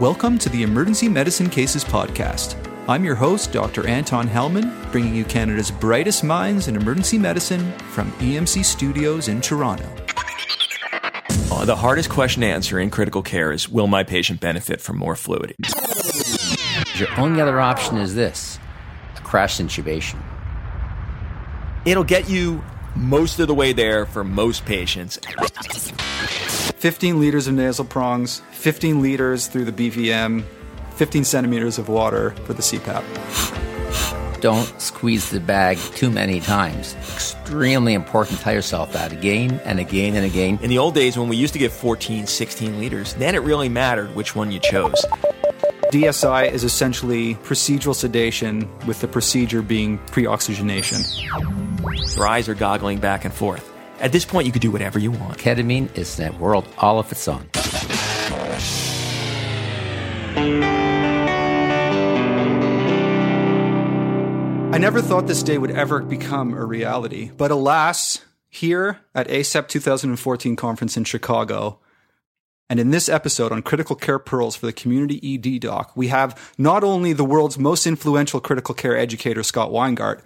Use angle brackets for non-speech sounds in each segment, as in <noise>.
Welcome to the Emergency Medicine Cases Podcast. I'm your host, Dr. Anton Helman, bringing you Canada's brightest minds in emergency medicine from EMC Studios in Toronto. Uh, the hardest question to answer in critical care is Will my patient benefit from more fluid? Your only other option is this a crash intubation. It'll get you most of the way there for most patients. 15 liters of nasal prongs, 15 liters through the BVM, 15 centimeters of water for the CPAP. Don't squeeze the bag too many times. Extremely important to tell yourself that again and again and again. In the old days when we used to get 14, 16 liters, then it really mattered which one you chose. DSI is essentially procedural sedation with the procedure being pre oxygenation. Your eyes are goggling back and forth. At this point, you could do whatever you want. Ketamine is in a world all of its own. I never thought this day would ever become a reality, but alas, here at ACEP 2014 conference in Chicago, and in this episode on critical care pearls for the community ED doc, we have not only the world's most influential critical care educator, Scott Weingart,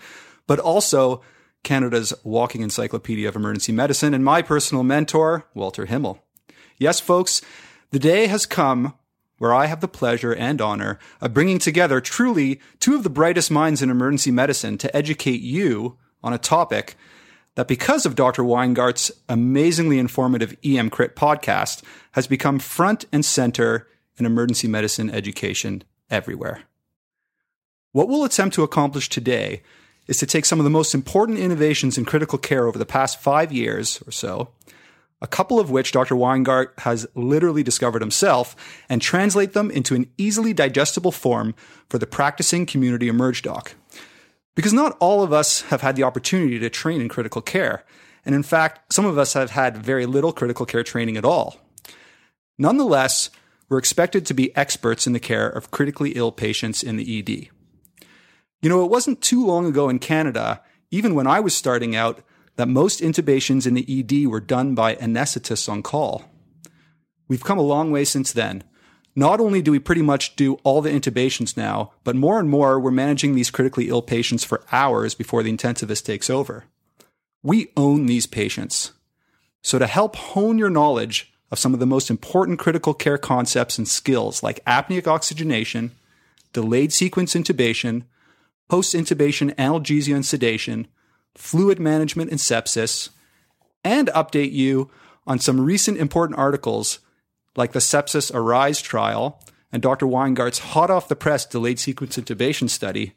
but also Canada's walking encyclopedia of emergency medicine and my personal mentor, Walter Himmel. Yes, folks, the day has come where I have the pleasure and honor of bringing together truly two of the brightest minds in emergency medicine to educate you on a topic that because of Dr. Weingart's amazingly informative EMCrit podcast has become front and center in emergency medicine education everywhere. What we'll attempt to accomplish today is to take some of the most important innovations in critical care over the past five years or so a couple of which Dr. Weingart has literally discovered himself, and translate them into an easily digestible form for the practicing community emerge doc. Because not all of us have had the opportunity to train in critical care, and in fact, some of us have had very little critical care training at all. Nonetheless, we're expected to be experts in the care of critically ill patients in the ED. You know, it wasn't too long ago in Canada, even when I was starting out, that most intubations in the ED were done by anesthetists on call. We've come a long way since then. Not only do we pretty much do all the intubations now, but more and more we're managing these critically ill patients for hours before the intensivist takes over. We own these patients. So to help hone your knowledge of some of the most important critical care concepts and skills like apneic oxygenation, delayed sequence intubation, post intubation analgesia and sedation, fluid management and sepsis, and update you on some recent important articles like the Sepsis Arise trial and Dr. Weingart's hot off the press delayed sequence intubation study.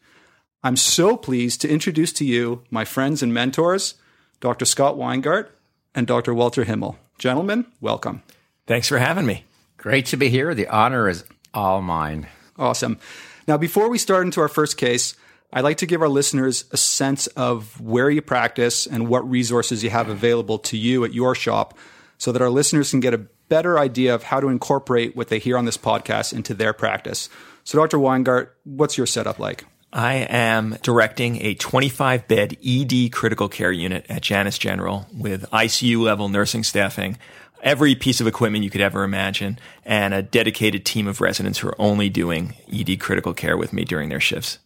I'm so pleased to introduce to you my friends and mentors, Dr. Scott Weingart and Dr. Walter Himmel. Gentlemen, welcome. Thanks for having me. Great to be here. The honor is all mine. Awesome. Now, before we start into our first case, I'd like to give our listeners a sense of where you practice and what resources you have available to you at your shop so that our listeners can get a better idea of how to incorporate what they hear on this podcast into their practice. So, Dr. Weingart, what's your setup like? I am directing a 25 bed ED critical care unit at Janus General with ICU level nursing staffing, every piece of equipment you could ever imagine, and a dedicated team of residents who are only doing ED critical care with me during their shifts.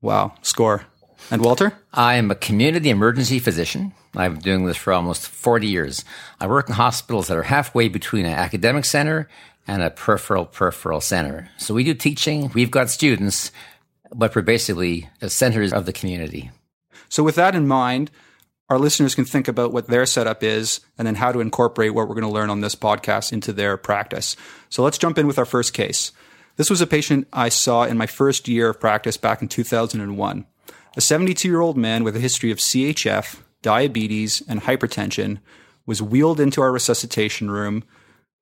Wow, score. And Walter? I am a community emergency physician. I've been doing this for almost 40 years. I work in hospitals that are halfway between an academic center and a peripheral peripheral center. So we do teaching, we've got students, but we're basically the centers of the community. So with that in mind, our listeners can think about what their setup is and then how to incorporate what we're going to learn on this podcast into their practice. So let's jump in with our first case. This was a patient I saw in my first year of practice back in 2001. A 72 year old man with a history of CHF, diabetes, and hypertension was wheeled into our resuscitation room.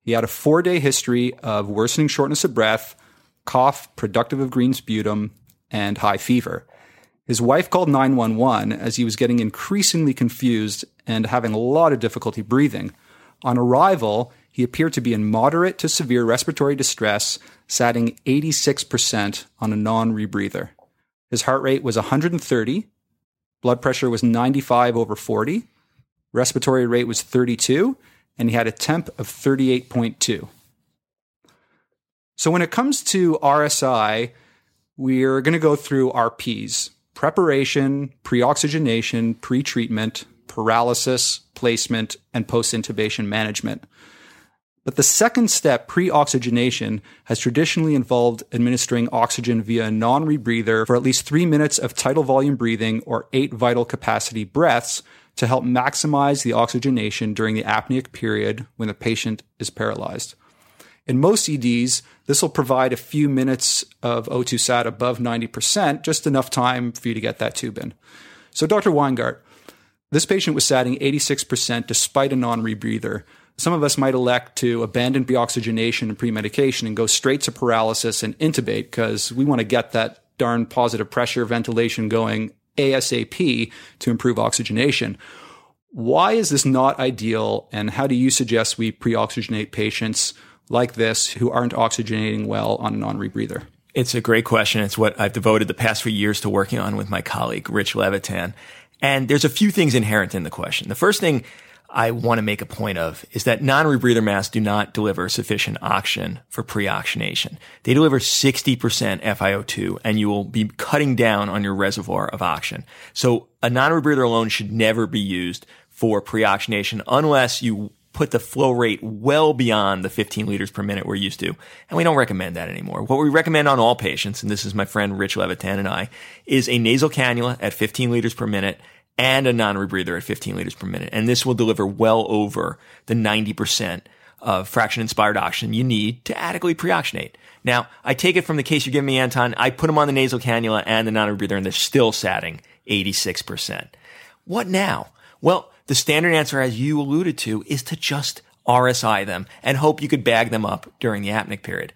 He had a four day history of worsening shortness of breath, cough, productive of green sputum, and high fever. His wife called 911 as he was getting increasingly confused and having a lot of difficulty breathing. On arrival, he appeared to be in moderate to severe respiratory distress, satting 86% on a non rebreather. His heart rate was 130, blood pressure was 95 over 40, respiratory rate was 32, and he had a temp of 38.2. So when it comes to RSI, we're going to go through our P's preparation, pre oxygenation, pre treatment, paralysis, placement, and post intubation management. But the second step, pre oxygenation, has traditionally involved administering oxygen via a non rebreather for at least three minutes of tidal volume breathing or eight vital capacity breaths to help maximize the oxygenation during the apneic period when the patient is paralyzed. In most EDs, this will provide a few minutes of O2 sat above 90%, just enough time for you to get that tube in. So, Dr. Weingart, this patient was satting 86% despite a non rebreather. Some of us might elect to abandon preoxygenation and premedication and go straight to paralysis and intubate because we want to get that darn positive pressure ventilation going ASAP to improve oxygenation. Why is this not ideal? And how do you suggest we pre-oxygenate patients like this who aren't oxygenating well on a non-rebreather? It's a great question. It's what I've devoted the past few years to working on with my colleague, Rich Levitan. And there's a few things inherent in the question. The first thing I want to make a point of is that non-rebreather masks do not deliver sufficient oxygen for pre-oxygenation. They deliver 60% FiO2 and you will be cutting down on your reservoir of oxygen. So a non-rebreather alone should never be used for pre-oxygenation unless you put the flow rate well beyond the 15 liters per minute we're used to. And we don't recommend that anymore. What we recommend on all patients, and this is my friend Rich Levitan and I, is a nasal cannula at 15 liters per minute and a non-rebreather at 15 liters per minute. And this will deliver well over the 90% of fraction inspired oxygen you need to adequately pre-oxygenate. Now, I take it from the case you're giving me, Anton. I put them on the nasal cannula and the non-rebreather and they're still satting 86%. What now? Well, the standard answer, as you alluded to, is to just RSI them and hope you could bag them up during the apneic period.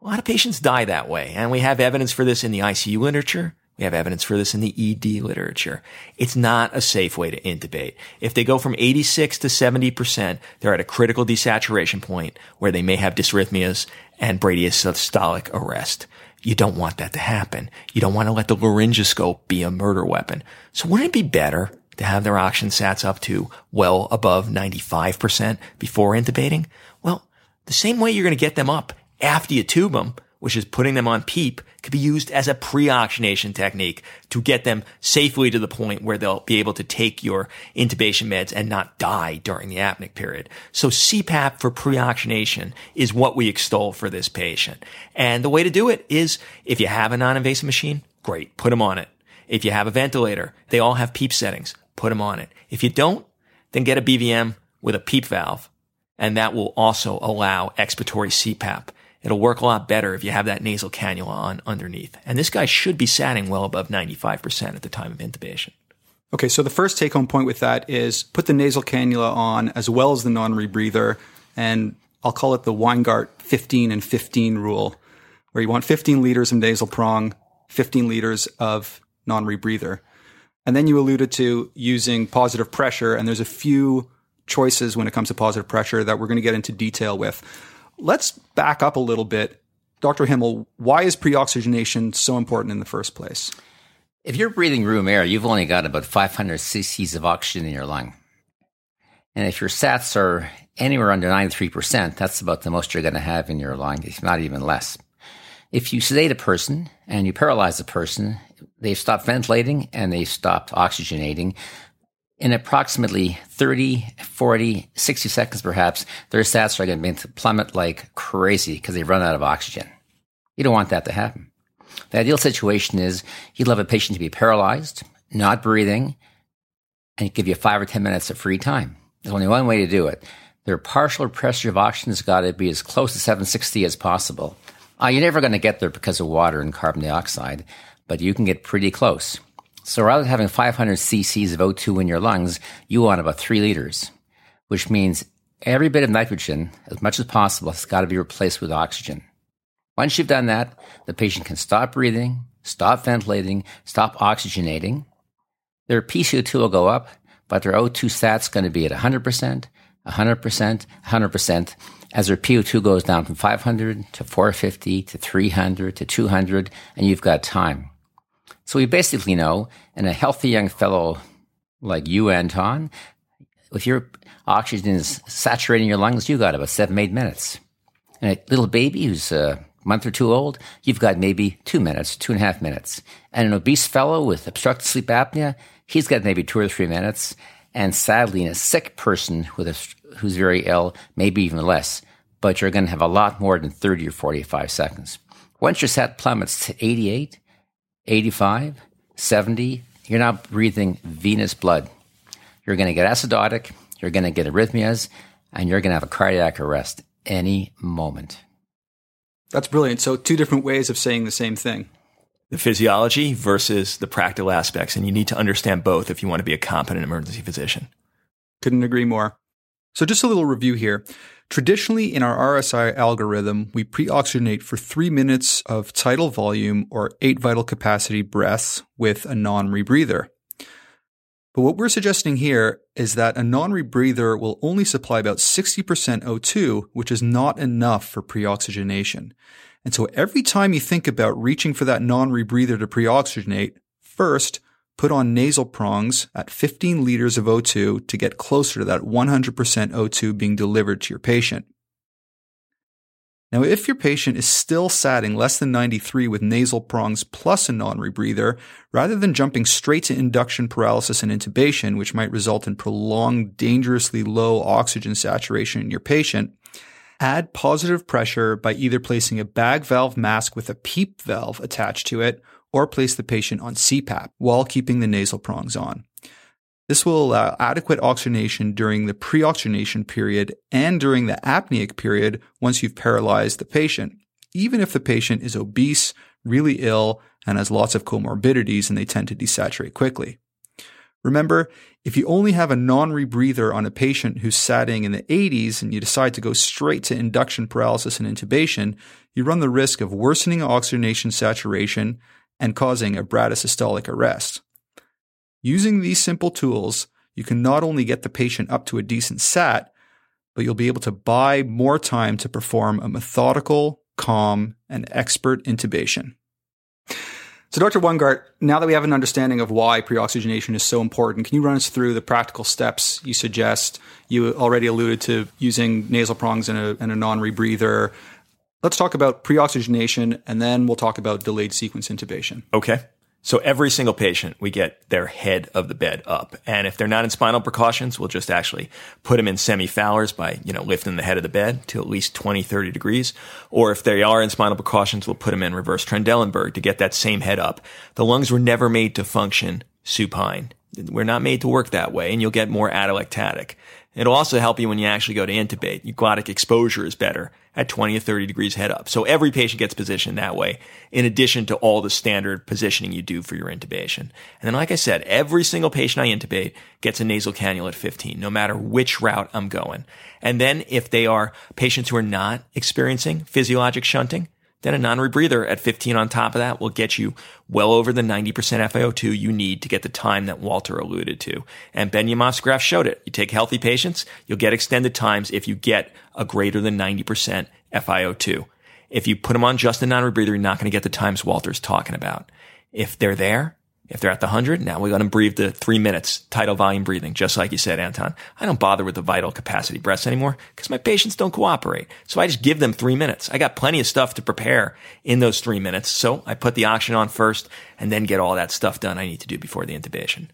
A lot of patients die that way, and we have evidence for this in the ICU literature. We have evidence for this in the ED literature. It's not a safe way to intubate. If they go from 86 to 70%, they're at a critical desaturation point where they may have dysrhythmias and bradysystolic arrest. You don't want that to happen. You don't want to let the laryngoscope be a murder weapon. So wouldn't it be better to have their oxygen sats up to well above 95% before intubating? Well, the same way you're going to get them up after you tube them which is putting them on PEEP, could be used as a pre-oxygenation technique to get them safely to the point where they'll be able to take your intubation meds and not die during the apneic period. So CPAP for pre-oxygenation is what we extol for this patient. And the way to do it is if you have a non-invasive machine, great, put them on it. If you have a ventilator, they all have PEEP settings, put them on it. If you don't, then get a BVM with a PEEP valve. And that will also allow expiratory CPAP. It'll work a lot better if you have that nasal cannula on underneath. And this guy should be satting well above 95% at the time of intubation. Okay, so the first take home point with that is put the nasal cannula on as well as the non rebreather. And I'll call it the Weingart 15 and 15 rule, where you want 15 liters of nasal prong, 15 liters of non rebreather. And then you alluded to using positive pressure, and there's a few choices when it comes to positive pressure that we're going to get into detail with. Let's back up a little bit. Dr. Himmel, why is pre-oxygenation so important in the first place? If you're breathing room air, you've only got about 500 cc's of oxygen in your lung. And if your sats are anywhere under 93%, that's about the most you're going to have in your lung, if not even less. If you sedate a person and you paralyze a person, they've stopped ventilating and they've stopped oxygenating in approximately 30, 40, 60 seconds perhaps, their stats are going to plummet like crazy because they've run out of oxygen. You don't want that to happen. The ideal situation is you'd love a patient to be paralyzed, not breathing, and give you five or 10 minutes of free time. There's only one way to do it. Their partial pressure of oxygen has got to be as close to 760 as possible. Uh, you're never going to get there because of water and carbon dioxide, but you can get pretty close. So rather than having 500 cc's of O2 in your lungs, you want about three liters, which means every bit of nitrogen, as much as possible, has got to be replaced with oxygen. Once you've done that, the patient can stop breathing, stop ventilating, stop oxygenating. Their PCO2 will go up, but their O2 stat's going to be at 100%, 100%, 100%, as their PO2 goes down from 500 to 450 to 300 to 200, and you've got time. So we basically know in a healthy young fellow like you, Anton, if your oxygen is saturating your lungs, you got about seven, eight minutes. And a little baby who's a month or two old, you've got maybe two minutes, two and a half minutes. And an obese fellow with obstructive sleep apnea, he's got maybe two or three minutes. And sadly, in a sick person with a, who's very ill, maybe even less. But you're going to have a lot more than 30 or 45 seconds. Once your sat plummets to 88, 85, 70, you're now breathing venous blood. You're going to get acidotic, you're going to get arrhythmias, and you're going to have a cardiac arrest any moment. That's brilliant. So, two different ways of saying the same thing the physiology versus the practical aspects. And you need to understand both if you want to be a competent emergency physician. Couldn't agree more. So, just a little review here. Traditionally, in our RSI algorithm, we pre oxygenate for three minutes of tidal volume or eight vital capacity breaths with a non rebreather. But what we're suggesting here is that a non rebreather will only supply about 60% O2, which is not enough for pre oxygenation. And so every time you think about reaching for that non rebreather to pre oxygenate, first put on nasal prongs at 15 liters of O2 to get closer to that 100% O2 being delivered to your patient. Now, if your patient is still satting less than 93 with nasal prongs plus a non-rebreather, rather than jumping straight to induction paralysis and intubation, which might result in prolonged, dangerously low oxygen saturation in your patient, add positive pressure by either placing a bag valve mask with a PEEP valve attached to it or place the patient on CPAP while keeping the nasal prongs on. This will allow adequate oxygenation during the pre-oxygenation period and during the apneic period once you've paralyzed the patient, even if the patient is obese, really ill, and has lots of comorbidities and they tend to desaturate quickly. Remember, if you only have a non-rebreather on a patient who's satting in the 80s and you decide to go straight to induction paralysis and intubation, you run the risk of worsening oxygenation saturation and causing a bradysystolic arrest. Using these simple tools, you can not only get the patient up to a decent SAT, but you'll be able to buy more time to perform a methodical, calm, and expert intubation. So, Dr. Weingart, now that we have an understanding of why pre-oxygenation is so important, can you run us through the practical steps you suggest? You already alluded to using nasal prongs and a, and a non-rebreather. Let's talk about pre-oxygenation, and then we'll talk about delayed sequence intubation. Okay. So every single patient, we get their head of the bed up. And if they're not in spinal precautions, we'll just actually put them in semi-Fowlers by, you know, lifting the head of the bed to at least 20, 30 degrees. Or if they are in spinal precautions, we'll put them in reverse Trendelenburg to get that same head up. The lungs were never made to function supine. We're not made to work that way and you'll get more atelectatic. It'll also help you when you actually go to intubate. Glottic exposure is better at 20 or 30 degrees head up. So every patient gets positioned that way, in addition to all the standard positioning you do for your intubation. And then, like I said, every single patient I intubate gets a nasal cannula at 15, no matter which route I'm going. And then if they are patients who are not experiencing physiologic shunting, then a non-rebreather at 15 on top of that will get you well over the 90% FiO2 you need to get the time that Walter alluded to. And Benumof's graph showed it. You take healthy patients, you'll get extended times if you get a greater than 90% FiO2. If you put them on just a non-rebreather, you're not going to get the times Walter's talking about. If they're there, if they're at the 100, now we let them breathe the three minutes, tidal volume breathing, just like you said, Anton. I don't bother with the vital capacity breaths anymore because my patients don't cooperate. So I just give them three minutes. I got plenty of stuff to prepare in those three minutes. So I put the oxygen on first and then get all that stuff done I need to do before the intubation.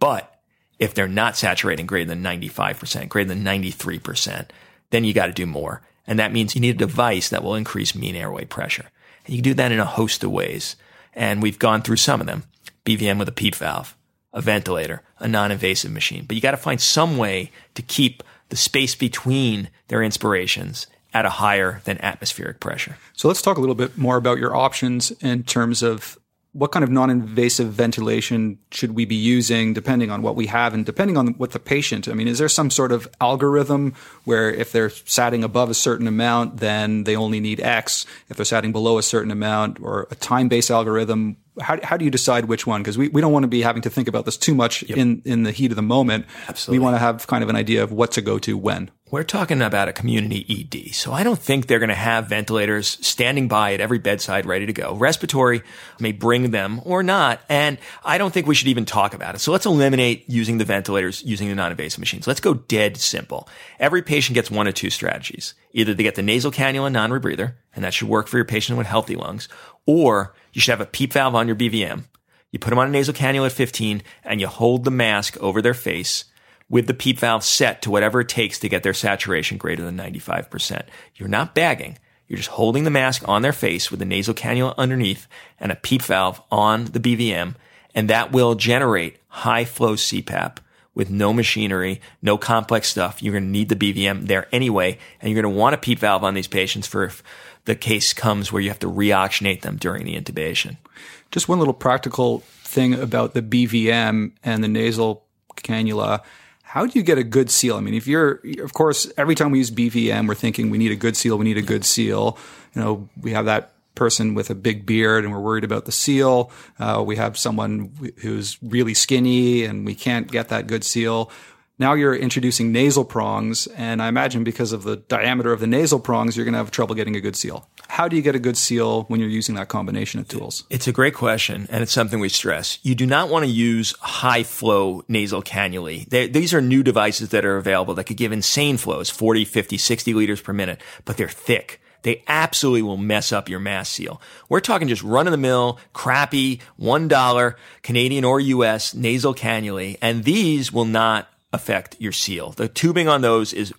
But if they're not saturating greater than 95%, greater than 93%, then you got to do more. And that means you need a device that will increase mean airway pressure. And you can do that in a host of ways. And we've gone through some of them. BVM with a PEEP valve, a ventilator, a non-invasive machine. But you got to find some way to keep the space between their inspirations at a higher than atmospheric pressure. So let's talk a little bit more about your options in terms of what kind of non-invasive ventilation should we be using depending on what we have and depending on what the patient i mean is there some sort of algorithm where if they're satting above a certain amount then they only need x if they're satting below a certain amount or a time-based algorithm how, how do you decide which one? Because we, we don't want to be having to think about this too much yep. in, in the heat of the moment. Absolutely. We want to have kind of an idea of what to go to when. We're talking about a community ED. So I don't think they're going to have ventilators standing by at every bedside ready to go. Respiratory may bring them or not. And I don't think we should even talk about it. So let's eliminate using the ventilators, using the non-invasive machines. Let's go dead simple. Every patient gets one of two strategies. Either they get the nasal cannula non-rebreather, and that should work for your patient with healthy lungs, or you should have a PEEP valve on your BVM. You put them on a nasal cannula at 15 and you hold the mask over their face with the PEEP valve set to whatever it takes to get their saturation greater than 95%. You're not bagging. You're just holding the mask on their face with the nasal cannula underneath and a PEEP valve on the BVM, and that will generate high flow CPAP with no machinery, no complex stuff. You're going to need the BVM there anyway, and you're going to want a PEEP valve on these patients for the case comes where you have to reoxygenate them during the intubation. Just one little practical thing about the BVM and the nasal cannula how do you get a good seal? I mean, if you're, of course, every time we use BVM, we're thinking we need a good seal, we need a good seal. You know, we have that person with a big beard and we're worried about the seal. Uh, we have someone who's really skinny and we can't get that good seal. Now you're introducing nasal prongs, and I imagine because of the diameter of the nasal prongs, you're going to have trouble getting a good seal. How do you get a good seal when you're using that combination of tools? It's a great question, and it's something we stress. You do not want to use high flow nasal cannulae. They're, these are new devices that are available that could give insane flows 40, 50, 60 liters per minute, but they're thick they absolutely will mess up your mask seal. We're talking just run of the mill, crappy, $1 Canadian or US nasal cannulae, and these will not affect your seal. The tubing on those is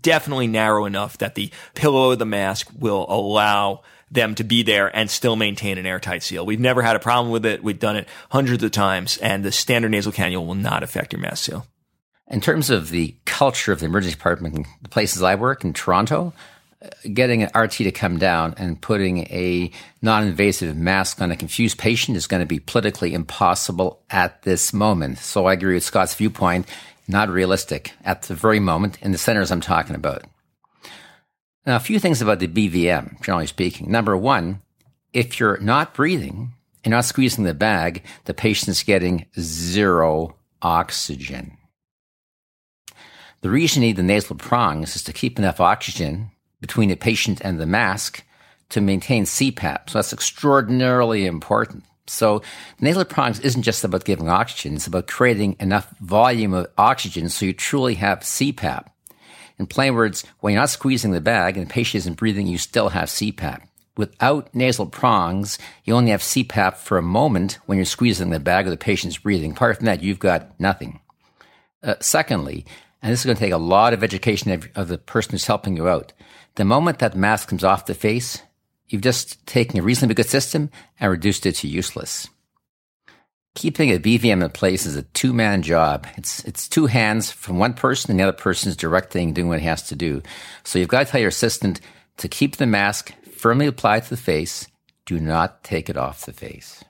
definitely narrow enough that the pillow of the mask will allow them to be there and still maintain an airtight seal. We've never had a problem with it. We've done it hundreds of times and the standard nasal cannula will not affect your mask seal. In terms of the culture of the emergency department, the places I work in Toronto, uh, getting an RT to come down and putting a non-invasive mask on a confused patient is going to be politically impossible at this moment. So I agree with Scott's viewpoint not realistic at the very moment in the centers I'm talking about. Now, a few things about the BVM, generally speaking. Number one, if you're not breathing and not squeezing the bag, the patient's getting zero oxygen. The reason you need the nasal prongs is to keep enough oxygen between the patient and the mask to maintain CPAP. So that's extraordinarily important. So nasal prongs isn't just about giving oxygen, it's about creating enough volume of oxygen so you truly have CPAP. In plain words, when you're not squeezing the bag and the patient isn't breathing, you still have CPAP. Without nasal prongs, you only have CPAP for a moment when you're squeezing the bag or the patient's breathing. Apart from that, you've got nothing. Uh, secondly, and this is going to take a lot of education of, of the person who's helping you out. The moment that mask comes off the face, You've just taken a reasonably good system and reduced it to useless. Keeping a BVM in place is a two man job. It's, it's two hands from one person and the other person is directing doing what he has to do. So you've got to tell your assistant to keep the mask firmly applied to the face. Do not take it off the face.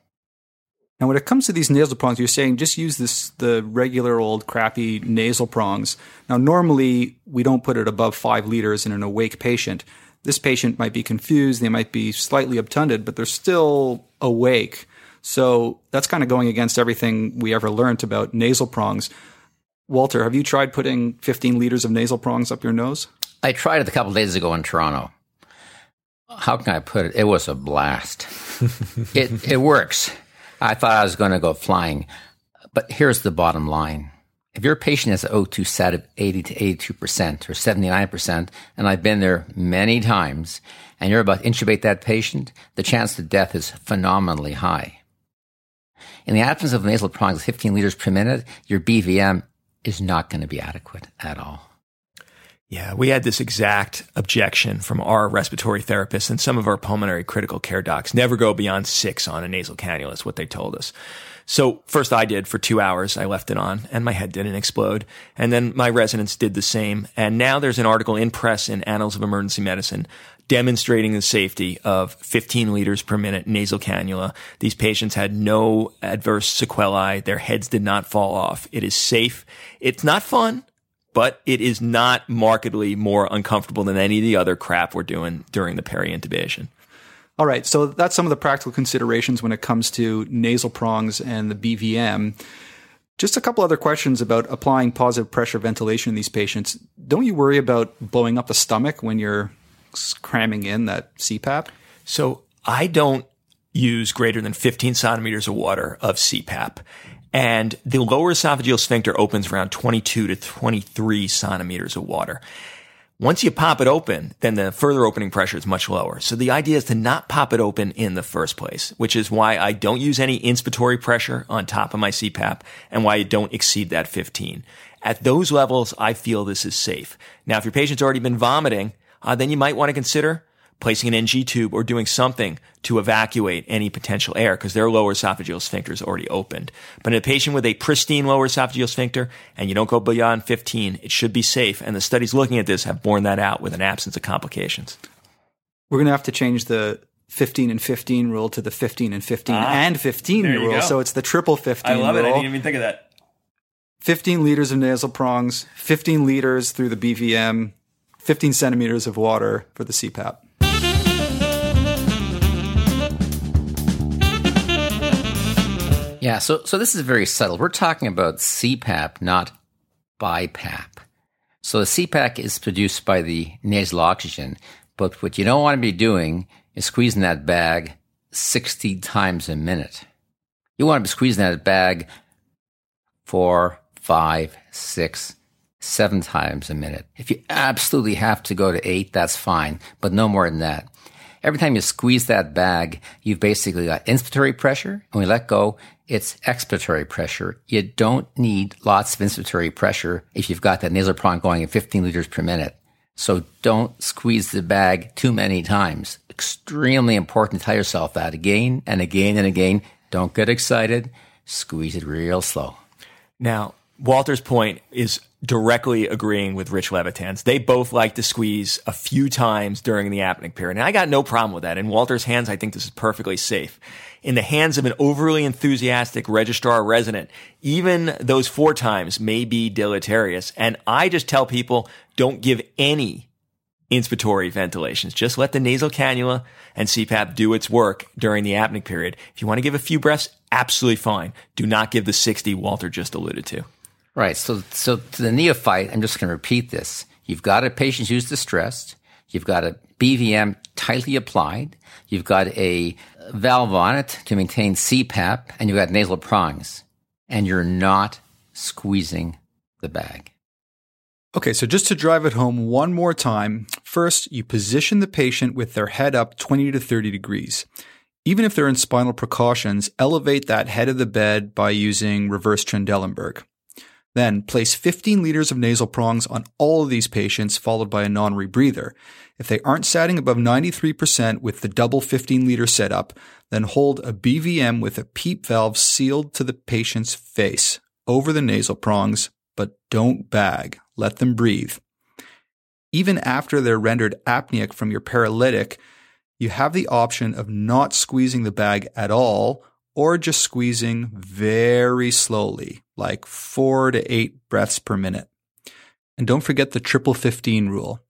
Now, when it comes to these nasal prongs, you're saying just use this the regular old crappy nasal prongs. Now, normally we don't put it above five liters in an awake patient this patient might be confused, they might be slightly obtunded, but they're still awake. So that's kind of going against everything we ever learned about nasal prongs. Walter, have you tried putting 15 liters of nasal prongs up your nose? I tried it a couple days ago in Toronto. How can I put it? It was a blast. <laughs> it, it works. I thought I was going to go flying. But here's the bottom line if your patient has an O2 sat of 80 to 82% or 79%, and I've been there many times, and you're about to intubate that patient, the chance of death is phenomenally high. In the absence of nasal prongs 15 liters per minute, your BVM is not going to be adequate at all. Yeah, we had this exact objection from our respiratory therapists and some of our pulmonary critical care docs. Never go beyond six on a nasal cannula is what they told us. So first I did for two hours. I left it on and my head didn't explode. And then my residents did the same. And now there's an article in press in Annals of Emergency Medicine demonstrating the safety of 15 liters per minute nasal cannula. These patients had no adverse sequelae. Their heads did not fall off. It is safe. It's not fun, but it is not markedly more uncomfortable than any of the other crap we're doing during the peri intubation. All right, so that's some of the practical considerations when it comes to nasal prongs and the BVM. Just a couple other questions about applying positive pressure ventilation in these patients. Don't you worry about blowing up the stomach when you're cramming in that CPAP? So I don't use greater than 15 centimeters of water of CPAP. And the lower esophageal sphincter opens around 22 to 23 centimeters of water. Once you pop it open, then the further opening pressure is much lower. So the idea is to not pop it open in the first place, which is why I don't use any inspiratory pressure on top of my CPAP and why I don't exceed that 15. At those levels, I feel this is safe. Now, if your patient's already been vomiting, uh, then you might want to consider placing an NG tube or doing something to evacuate any potential air because their lower esophageal sphincter is already opened. But in a patient with a pristine lower esophageal sphincter and you don't go beyond 15, it should be safe. And the studies looking at this have borne that out with an absence of complications. We're going to have to change the 15 and 15 rule to the 15 and 15 ah, and 15 rule. Go. So it's the triple 15 I love rule. it. I didn't even think of that. 15 liters of nasal prongs, 15 liters through the BVM, 15 centimeters of water for the CPAP. Yeah, so so this is very subtle. We're talking about CPAP, not BiPAP. So the CPAP is produced by the nasal oxygen, but what you don't want to be doing is squeezing that bag 60 times a minute. You want to be squeezing that bag four, five, six, seven times a minute. If you absolutely have to go to eight, that's fine, but no more than that. Every time you squeeze that bag, you've basically got inspiratory pressure. And we let go, it's expiratory pressure. You don't need lots of inspiratory pressure if you've got that nasal prong going at 15 liters per minute. So don't squeeze the bag too many times. Extremely important to tell yourself that again and again and again. Don't get excited. Squeeze it real slow. Now, Walter's point is directly agreeing with Rich Levitan's. They both like to squeeze a few times during the apneic period. And I got no problem with that. In Walter's hands, I think this is perfectly safe. In the hands of an overly enthusiastic registrar resident, even those four times may be deleterious. And I just tell people don't give any inspiratory ventilations. Just let the nasal cannula and CPAP do its work during the apneic period. If you want to give a few breaths, absolutely fine. Do not give the 60 Walter just alluded to. Right. So, so to the neophyte, I'm just going to repeat this. You've got a patient who's distressed. You've got a BVM tightly applied. You've got a valve on it to maintain CPAP, and you've got nasal prongs, and you're not squeezing the bag. Okay, so just to drive it home one more time, first you position the patient with their head up 20 to 30 degrees. Even if they're in spinal precautions, elevate that head of the bed by using reverse Trendelenburg. Then place 15 liters of nasal prongs on all of these patients, followed by a non-rebreather. If they aren't satting above 93% with the double 15 liter setup, then hold a BVM with a PEEP valve sealed to the patient's face over the nasal prongs, but don't bag. Let them breathe. Even after they're rendered apneic from your paralytic, you have the option of not squeezing the bag at all or just squeezing very slowly, like four to eight breaths per minute. And don't forget the triple 15 rule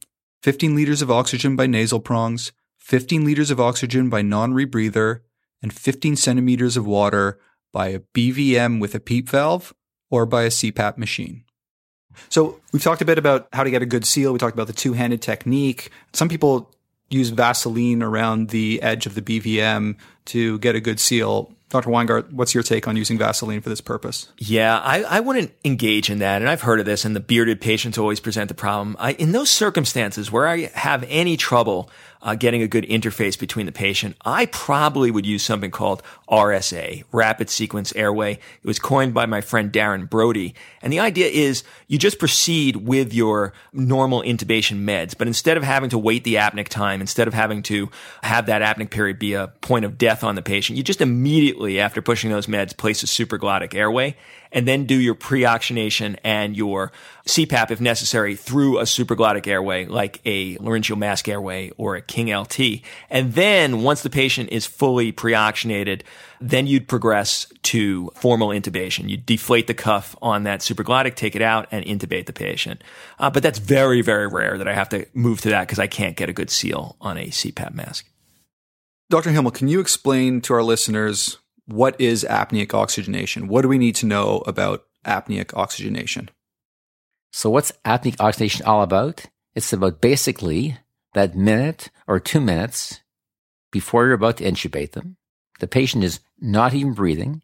15 liters of oxygen by nasal prongs, 15 liters of oxygen by non rebreather, and 15 centimeters of water by a BVM with a PEEP valve or by a CPAP machine. So we've talked a bit about how to get a good seal. We talked about the two handed technique. Some people use Vaseline around the edge of the BVM to get a good seal. Dr. Weingart, what's your take on using Vaseline for this purpose? Yeah, I, I wouldn't engage in that. And I've heard of this, and the bearded patients always present the problem. I, in those circumstances where I have any trouble uh, getting a good interface between the patient, I probably would use something called RSA, Rapid Sequence Airway. It was coined by my friend Darren Braude. And the idea is you just proceed with your normal intubation meds, but instead of having to wait the apneic time, instead of having to have that apneic period be a point of death on the patient, you just immediately, after pushing those meds, place a supraglottic airway and then do your pre-oxygenation and your CPAP if necessary through a supraglottic airway like a laryngeal mask airway or a King LT. And then once the patient is fully pre-oxygenated, then you'd progress to formal intubation. You deflate the cuff on that supraglottic, take it out, and intubate the patient. Uh, but that's very, very rare that I have to move to that because I can't get a good seal on a CPAP mask. Dr. Himmel, can you explain to our listeners what is apneic oxygenation? What do we need to know about apneic oxygenation? So, what's apneic oxygenation all about? It's about basically that minute or two minutes before you're about to intubate them. The patient is not even breathing.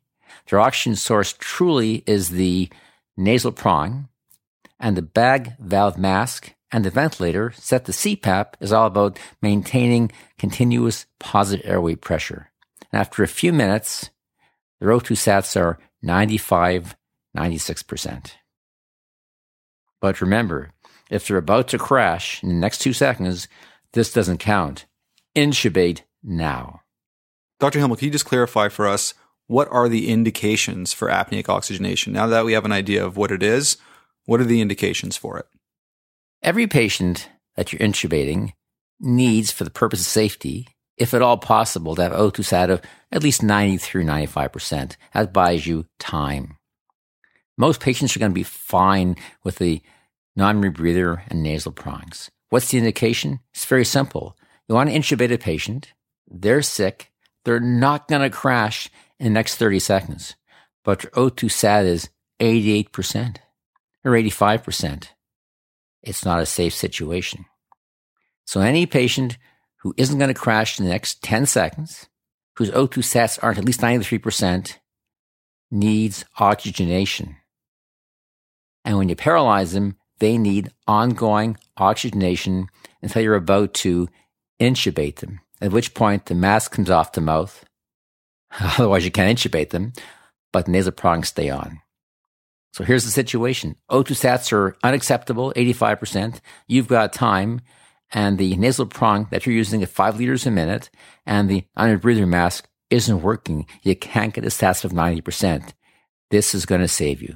Their oxygen source truly is the nasal prong, and the bag valve mask and the ventilator set to CPAP is all about maintaining continuous positive airway pressure. And after a few minutes, their O2 sats are 95, 96%. But remember, if they're about to crash in the next two seconds, this doesn't count. Intubate now. Dr. Himmel, can you just clarify for us what are the indications for apneic oxygenation? Now that we have an idea of what it is, what are the indications for it? Every patient that you're intubating needs, for the purpose of safety, if at all possible, to have O2 sat of at least 90 through 95%. That buys you time. Most patients are going to be fine with the non-rebreather and nasal prongs. What's the indication? It's very simple. You want to intubate a patient. They're sick. They're not going to crash in the next 30 seconds, but your O2 sat is 88% or 85% it's not a safe situation. So any patient who isn't going to crash in the next 10 seconds, whose O2 sats aren't at least 93%, needs oxygenation. And when you paralyze them, they need ongoing oxygenation until you're about to intubate them, at which point the mask comes off the mouth. <laughs> Otherwise, you can't intubate them, but the nasal prongs stay on. So here's the situation. O2 sats are unacceptable, 85%. You've got time and the nasal prong that you're using at five liters a minute and the breather mask isn't working. You can't get a sats of 90%. This is going to save you.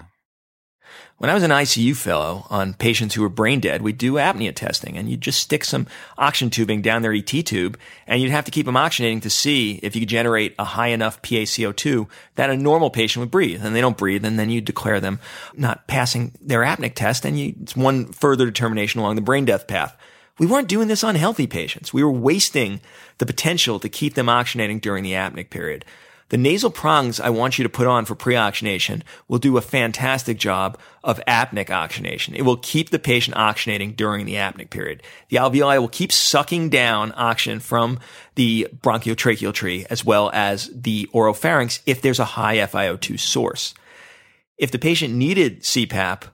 When I was an ICU fellow on patients who were brain dead, we'd do apnea testing and you'd just stick some oxygen tubing down their ET tube and you'd have to keep them oxygenating to see if you could generate a high enough PaCO2 that a normal patient would breathe. And they don't breathe and then you declare them not passing their apneic test and you, it's one further determination along the brain death path. We weren't doing this on healthy patients. We were wasting the potential to keep them oxygenating during the apneic period. The nasal prongs I want you to put on for pre-oxygenation will do a fantastic job of apneic oxygenation. It will keep the patient oxygenating during the apneic period. The alveoli will keep sucking down oxygen from the bronchotracheal tree as well as the oropharynx if there's a high FiO2 source. If the patient needed CPAP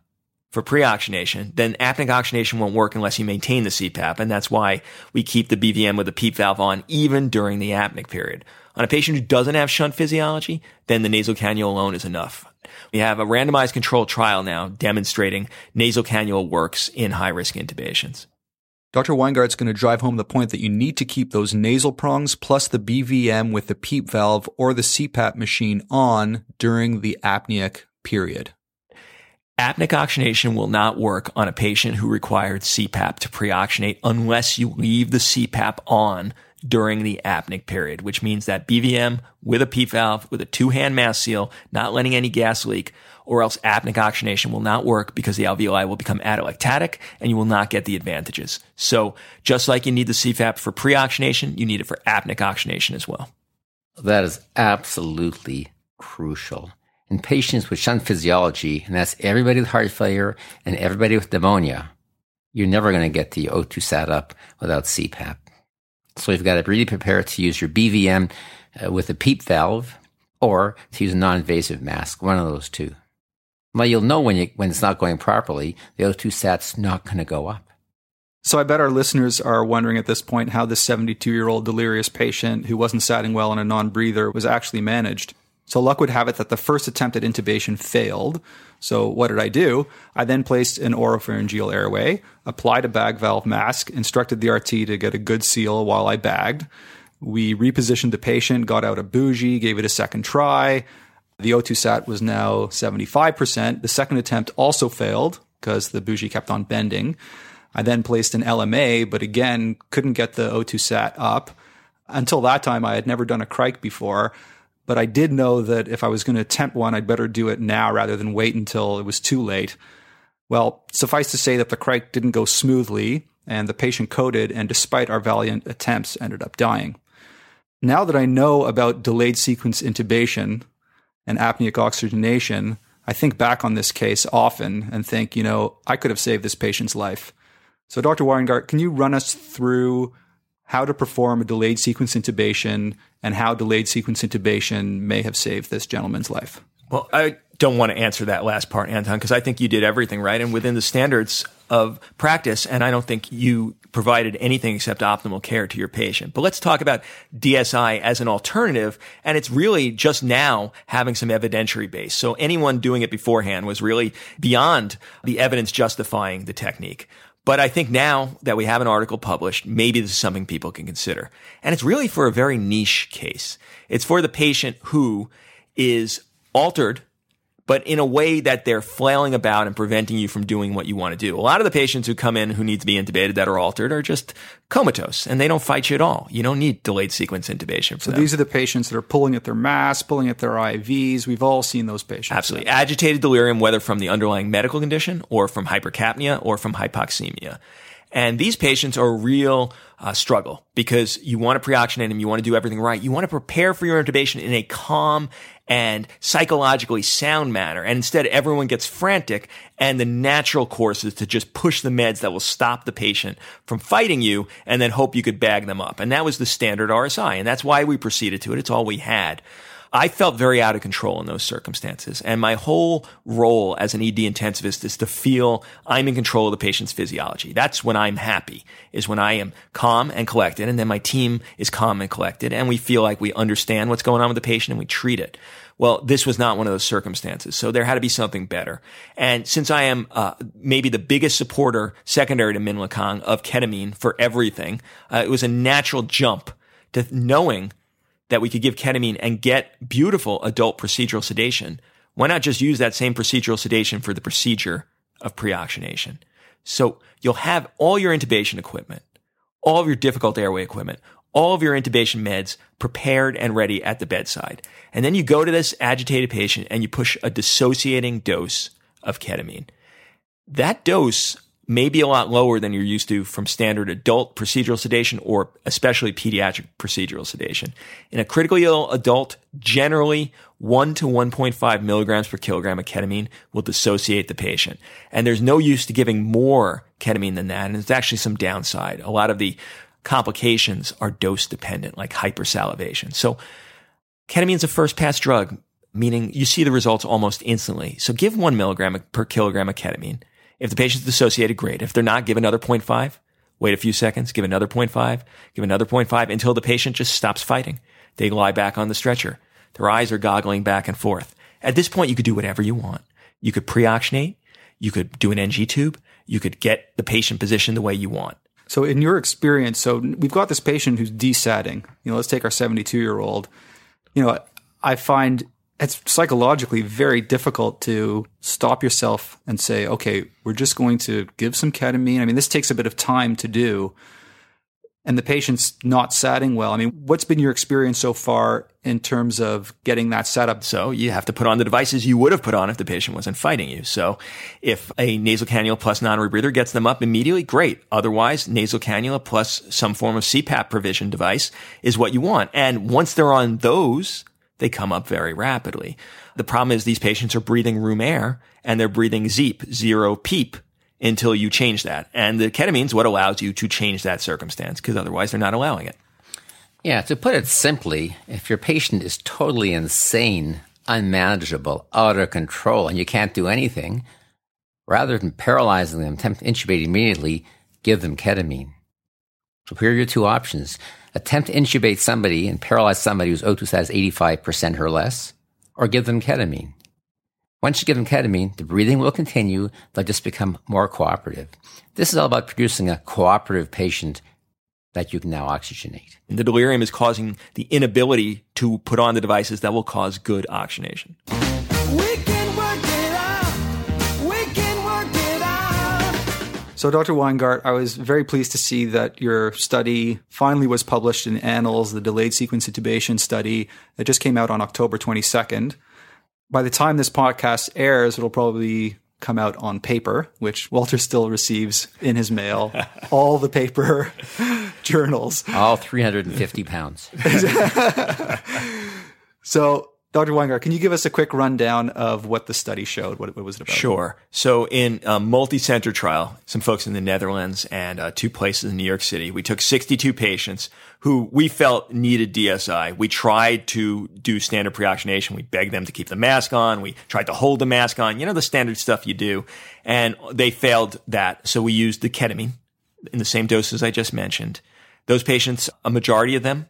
for pre-oxygenation, then apneic oxygenation won't work unless you maintain the CPAP, and that's why we keep the BVM with the PEEP valve on even during the apneic period. On a patient who doesn't have shunt physiology, then the nasal cannula alone is enough. We have a randomized controlled trial now demonstrating nasal cannula works in high risk intubations. Dr. Weingart's going to drive home the point that you need to keep those nasal prongs plus the BVM with the PEEP valve or the CPAP machine on during the apneic period. Apneic oxygenation will not work on a patient who required CPAP to pre-oxygenate unless you leave the CPAP on during the apneic period, which means that BVM with a PEEP valve, with a two hand mask seal, not letting any gas leak, or else apneic oxygenation will not work because the alveoli will become atelectatic and you will not get the advantages. So just like you need the CPAP for pre-oxygenation, you need it for apneic oxygenation as well. That is absolutely crucial. In patients with shunt physiology, and that's everybody with heart failure and everybody with pneumonia, you're never going to get the O2 sat up without CPAP. So you've got to really prepare to use your BVM uh, with a PEEP valve or to use a non-invasive mask, one of those two. Well, you'll know when, you, when it's not going properly, the O2 sat's not going to go up. So I bet our listeners are wondering at this point how this 72 year old delirious patient who wasn't satting well on a non breather was actually managed. So luck would have it that the first attempt at intubation failed. So what did I do? I then placed an oropharyngeal airway, applied a bag valve mask, instructed the RT to get a good seal while I bagged. We repositioned the patient, got out a bougie, gave it a second try. The O2 sat was now 75%. The second attempt also failed because the bougie kept on bending. I then placed an LMA, but again, couldn't get the O2 sat up. Until that time, I had never done a cric before. But I did know that if I was going to attempt one, I'd better do it now rather than wait until it was too late. Well, suffice to say that the cric didn't go smoothly and the patient coded and despite our valiant attempts ended up dying. Now that I know about delayed sequence intubation and apneic oxygenation, I think back on this case often and think, you know, I could have saved this patient's life. So Dr. Weingart, can you run us through how to perform a delayed sequence intubation and how delayed sequence intubation may have saved this gentleman's life. Well, I don't want to answer that last part, Anton, because I think you did everything right. And within the standards, of practice, and I don't think you provided anything except optimal care to your patient. But let's talk about DSI as an alternative. And it's really just now having some evidentiary base. So anyone doing it beforehand was really beyond the evidence justifying the technique. But I think now that we have an article published, maybe this is something people can consider. And it's really for a very niche case. It's for the patient who is altered but in a way that they're flailing about and preventing you from doing what you want to do. A lot of the patients who come in who need to be intubated that are altered are just comatose and they don't fight you at all. You don't need delayed sequence intubation So them. these are the patients that are pulling at their masks, pulling at their IVs. We've all seen those patients. Absolutely. Agitated delirium, whether from the underlying medical condition or from hypercapnia or from hypoxemia. And these patients are a real uh, struggle because you want to pre-oxygenate them, you want to do everything right, you want to prepare for your intubation in a calm and psychologically sound manner. And instead, everyone gets frantic, and the natural course is to just push the meds that will stop the patient from fighting you, and then hope you could bag them up. And that was the standard RSI, and that's why we proceeded to it. It's all we had. I felt very out of control in those circumstances. And my whole role as an ED intensivist is to feel I'm in control of the patient's physiology. That's when I'm happy, is when I am calm and collected. And then my team is calm and collected. And we feel like we understand what's going on with the patient and we treat it. Well, this was not one of those circumstances. So there had to be something better. And since I am uh, maybe the biggest supporter, secondary to Minh of ketamine for everything, uh, it was a natural jump to knowing that we could give ketamine and get beautiful adult procedural sedation, why not just use that same procedural sedation for the procedure of pre-oxygenation? So you'll have all your intubation equipment, all of your difficult airway equipment, all of your intubation meds prepared and ready at the bedside. And then you go to this agitated patient and you push a dissociating dose of ketamine. That dose may be a lot lower than you're used to from standard adult procedural sedation or especially pediatric procedural sedation. In a critically ill adult, generally 1 to 1.5 milligrams per kilogram of ketamine will dissociate the patient. And there's no use to giving more ketamine than that. And there's actually some downside. A lot of the complications are dose dependent, like hypersalivation. So ketamine is a first pass drug, meaning you see the results almost instantly. So give one milligram per kilogram of ketamine if the patient's dissociated, great. If they're not, give another 0.5. Wait a few seconds, give another 0.5, give another 0.5 until the patient just stops fighting. They lie back on the stretcher. Their eyes are goggling back and forth. At this point, you could do whatever you want. You could pre-oxygenate. You could do an NG tube. You could get the patient positioned the way you want. So, in your experience, so we've got this patient who's desatting. You know, let's take our 72 year old. You know, I find it's psychologically very difficult to stop yourself and say, okay, we're just going to give some ketamine. I mean, this takes a bit of time to do. And the patient's not satting well. I mean, what's been your experience so far in terms of getting that set up? So you have to put on the devices you would have put on if the patient wasn't fighting you. So if a nasal cannula plus non-rebreather gets them up immediately, great. Otherwise, nasal cannula plus some form of CPAP provision device is what you want. And once they're on those, they come up very rapidly. The problem is these patients are breathing room air and they're breathing ZEEP, zero PEEP, until you change that. And the ketamine is what allows you to change that circumstance because otherwise they're not allowing it. Yeah, to put it simply, if your patient is totally insane, unmanageable, out of control, and you can't do anything, rather than paralyzing them, attempt to intubate immediately, give them ketamine. So here are your two options attempt to intubate somebody and paralyze somebody whose O2 status is 85% or less, or give them ketamine. Once you give them ketamine, the breathing will continue. They'll just become more cooperative. This is all about producing a cooperative patient that you can now oxygenate. The delirium is causing the inability to put on the devices that will cause good oxygenation. So, Dr. Weingart, I was very pleased to see that your study finally was published in Annals, the delayed sequence intubation study. It just came out on October 22nd. By the time this podcast airs, it'll probably come out on paper, which Walter still receives in his mail, <laughs> all the paper journals. All 350 pounds. <laughs> So, Dr. Weingart, can you give us a quick rundown of what the study showed? What, what was it about? Sure. So, in a multi center trial, some folks in the Netherlands and uh, two places in New York City, we took 62 patients who we felt needed DSI. We tried to do standard pre-oxygenation. We begged them to keep the mask on. We tried to hold the mask on, you know, the standard stuff you do. And they failed that. So, we used the ketamine in the same doses I just mentioned. Those patients, a majority of them,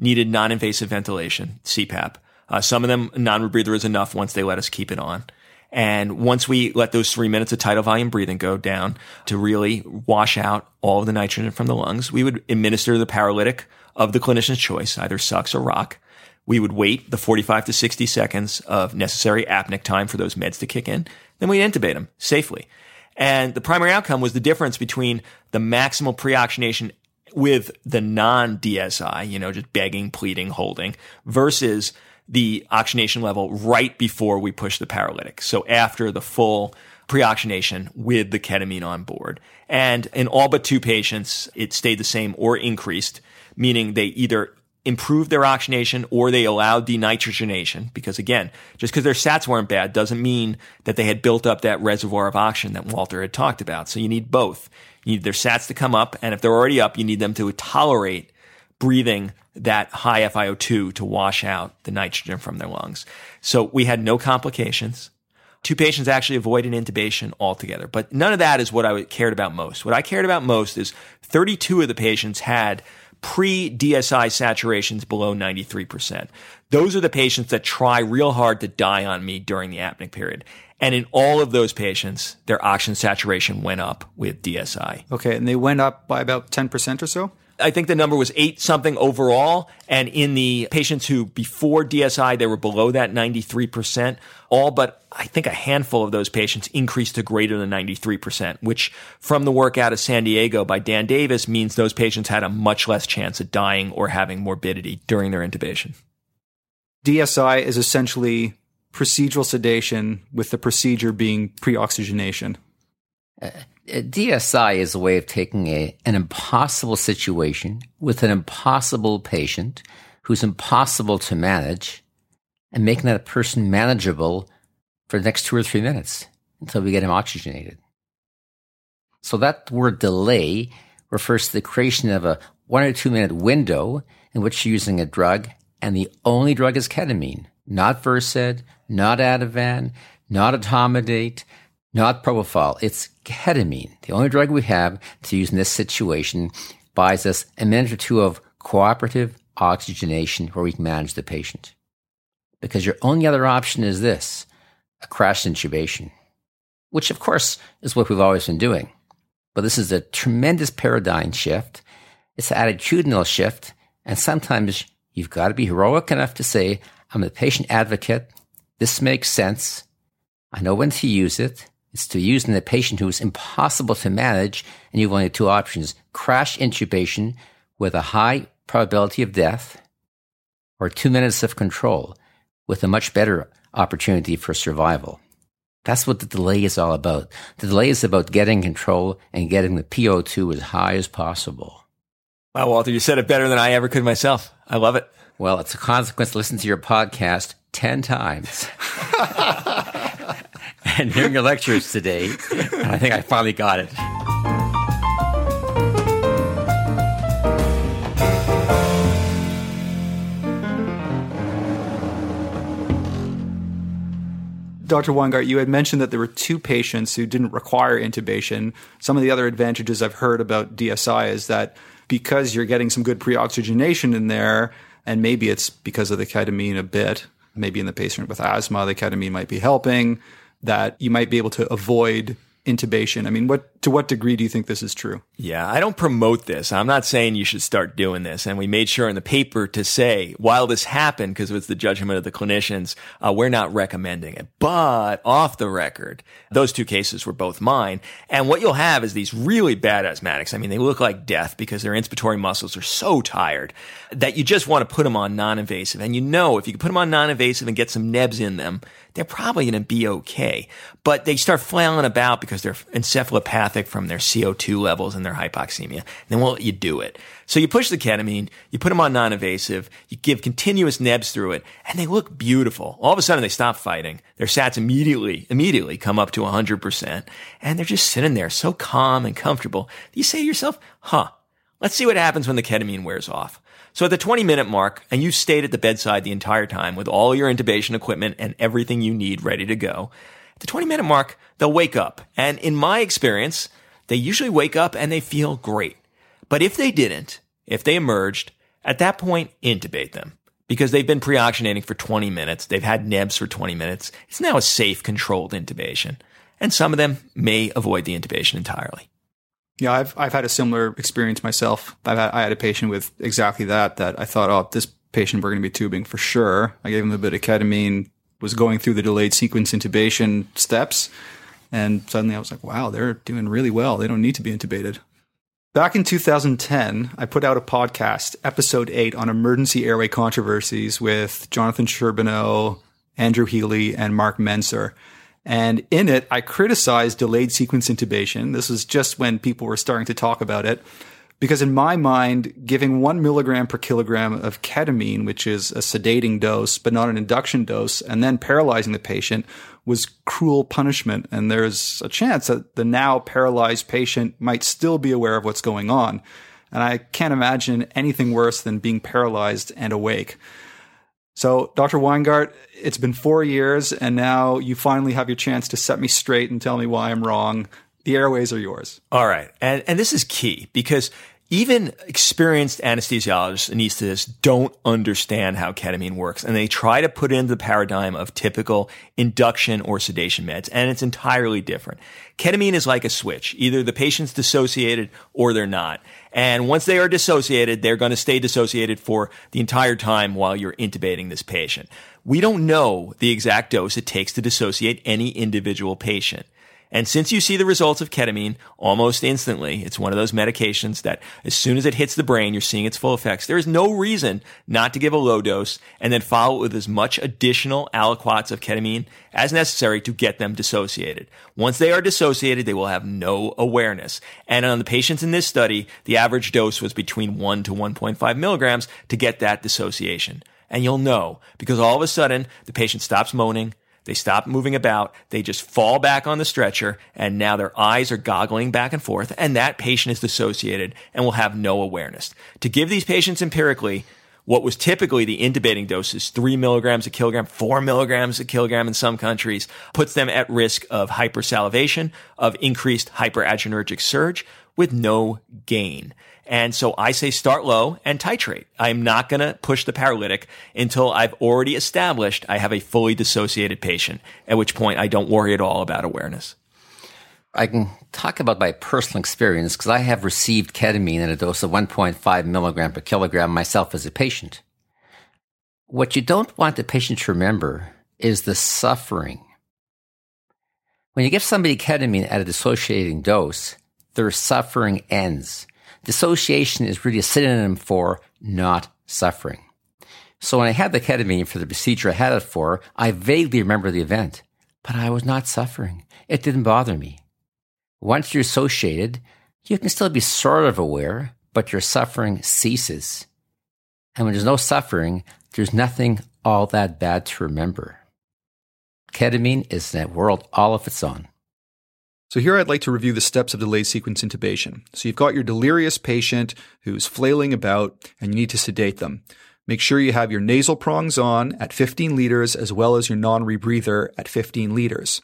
needed non invasive ventilation, CPAP. Uh, some of them non-rebreather is enough once they let us keep it on. And once we let those three minutes of tidal volume breathing go down to really wash out all of the nitrogen from the lungs, we would administer the paralytic of the clinician's choice, either sux or roc. We would wait the 45 to 60 seconds of necessary apneic time for those meds to kick in. Then we'd intubate them safely. And the primary outcome was the difference between the maximal pre-oxygenation with the non-DSI, you know, just begging, pleading, holding versus the oxygenation level right before we push the paralytic. So after the full pre-oxygenation with the ketamine on board. And in all but two patients, it stayed the same or increased, meaning they either improved their oxygenation or they allowed denitrogenation. Because again, just because their sats weren't bad doesn't mean that they had built up that reservoir of oxygen that Walter had talked about. So you need both. You need their sats to come up. And if they're already up, you need them to tolerate breathing that high FiO2 to wash out the nitrogen from their lungs. So we had no complications. Two patients actually avoided intubation altogether, but none of that is what I cared about most. What I cared about most is 32 of the patients had pre DSI saturations below 93%. Those are the patients that try real hard to die on me during the apneic period. And in all of those patients, their oxygen saturation went up with DSI. Okay, and they went up by about 10% or so? I think the number was eight something overall. And in the patients who before DSI, they were below that 93%. All but I think a handful of those patients increased to greater than 93%, which from the work out of San Diego by Dan Davis means those patients had a much less chance of dying or having morbidity during their intubation. DSI is essentially procedural sedation with the procedure being pre-oxygenation. Uh, DSI is a way of taking a, an impossible situation with an impossible patient who's impossible to manage and making that person manageable for the next two or three minutes until we get him oxygenated. So that word delay refers to the creation of a one or two minute window in which you're using a drug and the only drug is ketamine, not Versed, not Ativan, not Etomidate, not propofol. It's ketamine. The only drug we have to use in this situation buys us a minute or two of cooperative oxygenation where we can manage the patient. Because your only other option is this, a crash intubation, which of course is what we've always been doing. But this is a tremendous paradigm shift. It's an attitudinal shift. And sometimes you've got to be heroic enough to say, I'm a patient advocate. This makes sense. I know when to use it. It's to use in a patient who is impossible to manage, and you've only two options crash intubation with a high probability of death, or two minutes of control with a much better opportunity for survival. That's what the delay is all about. The delay is about getting control and getting the PO2 as high as possible. Wow, Walter, you said it better than I ever could myself. I love it. Well, it's a consequence. Listen to your podcast 10 times. <laughs> and hearing your lectures today, I think I finally got it. Dr. Weingart, you had mentioned that there were two patients who didn't require intubation. Some of the other advantages I've heard about DSI is that because you're getting some good pre-oxygenation in there, and maybe it's because of the ketamine a bit, maybe in the patient with asthma, the ketamine might be helping that you might be able to avoid intubation. I mean, what to what degree do you think this is true? Yeah, I don't promote this. I'm not saying you should start doing this. And we made sure in the paper to say while this happened, because it was the judgment of the clinicians, uh, we're not recommending it. But off the record, those two cases were both mine. And what you'll have is these really bad asthmatics. I mean, they look like death because their inspiratory muscles are so tired that you just want to put them on non-invasive. And you know, if you can put them on non-invasive and get some nebs in them, they're probably going to be okay. But they start flailing about because they're encephalopathic from their CO2 levels and their hypoxemia. And then we'll let you do it. So you push the ketamine, you put them on non-invasive, you give continuous nebs through it, and they look beautiful. All of a sudden they stop fighting. Their SATs immediately, immediately come up to 100%. And they're just sitting there so calm and comfortable. You say to yourself, huh, let's see what happens when the ketamine wears off. So at the 20 minute mark, and you stayed at the bedside the entire time with all your intubation equipment and everything you need ready to go, the 20 minute mark, they'll wake up. And in my experience, they usually wake up and they feel great. But if they didn't, if they emerged, at that point, intubate them because they've been pre-oxygenating for 20 minutes. They've had nebs for 20 minutes. It's now a safe, controlled intubation. And some of them may avoid the intubation entirely. Yeah, I've I've had a similar experience myself. I've had, I had a patient with exactly that. That I thought, oh, this patient we're going to be tubing for sure. I gave him a bit of ketamine. Was going through the delayed sequence intubation steps, and suddenly I was like, wow, they're doing really well. They don't need to be intubated. Back in 2010, I put out a podcast, episode eight, on emergency airway controversies with Jonathan Charbonneau, Andrew Healy, and Mark Mensour. And in it, I criticized delayed sequence intubation. This was just when people were starting to talk about it. Because in my mind, giving one milligram per kilogram of ketamine, which is a sedating dose, but not an induction dose, and then paralyzing the patient was cruel punishment. And there's a chance that the now paralyzed patient might still be aware of what's going on. And I can't imagine anything worse than being paralyzed and awake. So, Dr. Weingart, it's been four years, and now you finally have your chance to set me straight and tell me why I'm wrong. The airways are yours. All right. And, and this is key because even experienced anesthesiologists, anesthetists don't understand how ketamine works. And they try to put it into the paradigm of typical induction or sedation meds. And it's entirely different. Ketamine is like a switch. Either the patient's dissociated or they're not. And once they are dissociated, they're going to stay dissociated for the entire time while you're intubating this patient. We don't know the exact dose it takes to dissociate any individual patient. And since you see the results of ketamine almost instantly, it's one of those medications that as soon as it hits the brain, you're seeing its full effects. There is no reason not to give a low dose and then follow it with as much additional aliquots of ketamine as necessary to get them dissociated. Once they are dissociated, they will have no awareness. And on the patients in this study, the average dose was between 1 to 1.5 milligrams to get that dissociation. And you'll know because all of a sudden the patient stops moaning, they stop moving about. They just fall back on the stretcher and now their eyes are goggling back and forth and that patient is dissociated and will have no awareness. To give these patients empirically, what was typically the intubating doses, three milligrams a kilogram, four milligrams a kilogram in some countries, puts them at risk of hypersalivation, of increased hyperadrenergic surge with no gain. And so I say start low and titrate. I'm not going to push the paralytic until I've already established I have a fully dissociated patient, at which point I don't worry at all about awareness. I can talk about my personal experience because I have received ketamine at a dose of 1.5 milligram per kilogram myself as a patient. What you don't want the patient to remember is the suffering. When you give somebody ketamine at a dissociating dose, their suffering ends. Dissociation is really a synonym for not suffering. So when I had the ketamine for the procedure I had it for, I vaguely remember the event, but I was not suffering. It didn't bother me. Once you're associated, you can still be sort of aware, but your suffering ceases. And when there's no suffering, there's nothing all that bad to remember. Ketamine is a world all of its own. So here I'd like to review the steps of delayed sequence intubation. So you've got your delirious patient who's flailing about and you need to sedate them. Make sure you have your nasal prongs on at 15 liters as well as your non-rebreather at 15 liters.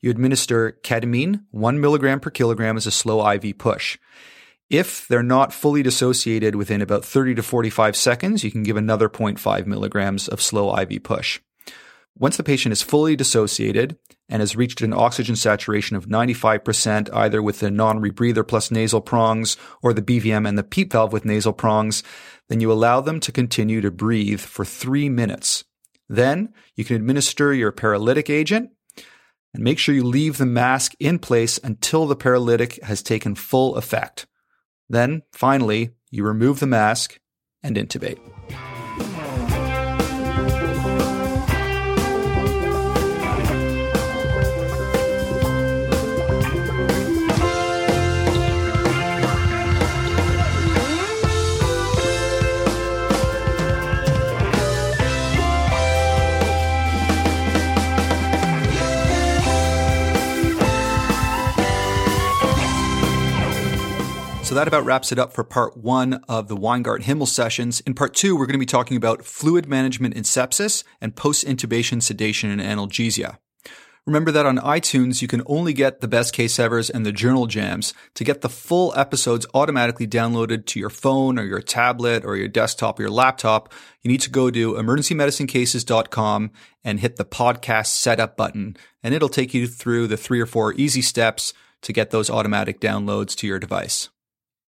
You administer ketamine, 1 milligram per kilogram as a slow IV push. If they're not fully dissociated within about 30 to 45 seconds, you can give another 0.5 milligrams of slow IV push. Once the patient is fully dissociated and has reached an oxygen saturation of 95%, either with the non-rebreather plus nasal prongs or the BVM and the PEEP valve with nasal prongs, then you allow them to continue to breathe for three minutes. Then you can administer your paralytic agent and make sure you leave the mask in place until the paralytic has taken full effect. Then, finally, you remove the mask and intubate. So that about wraps it up for part one of the Weingart Helman sessions. In part two, we're going to be talking about fluid management in sepsis and post intubation sedation and analgesia. Remember that on iTunes, you can only get the best case evers and the journal jams. To get the full episodes automatically downloaded to your phone or your tablet or your desktop or your laptop, you need to go to emergencymedicinecases.com and hit the podcast setup button, and it'll take you through the three or four easy steps to get those automatic downloads to your device.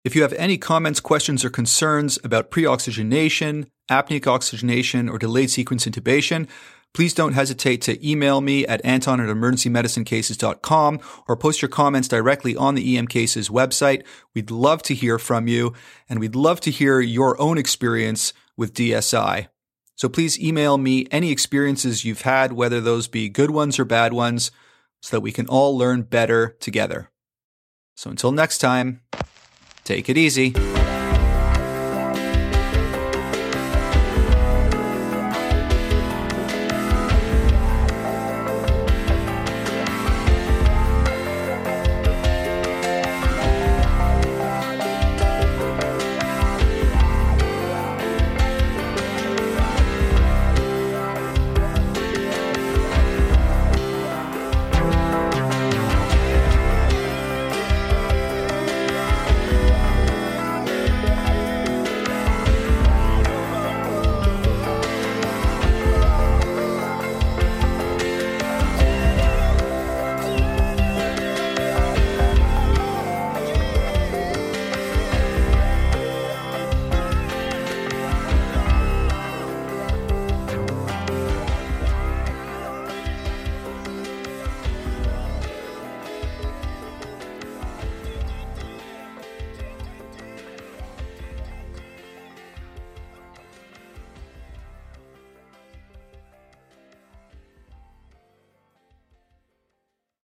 If you have any comments, questions, or concerns about pre-oxygenation, apneic oxygenation, or delayed sequence intubation, please don't hesitate to email me at anton at emergencymedicinecases.com or post your comments directly on the EM Cases website. We'd love to hear from you, and we'd love to hear your own experience with DSI. So please email me any experiences you've had, whether those be good ones or bad ones, so that we can all learn better together. So until next time, Take it easy.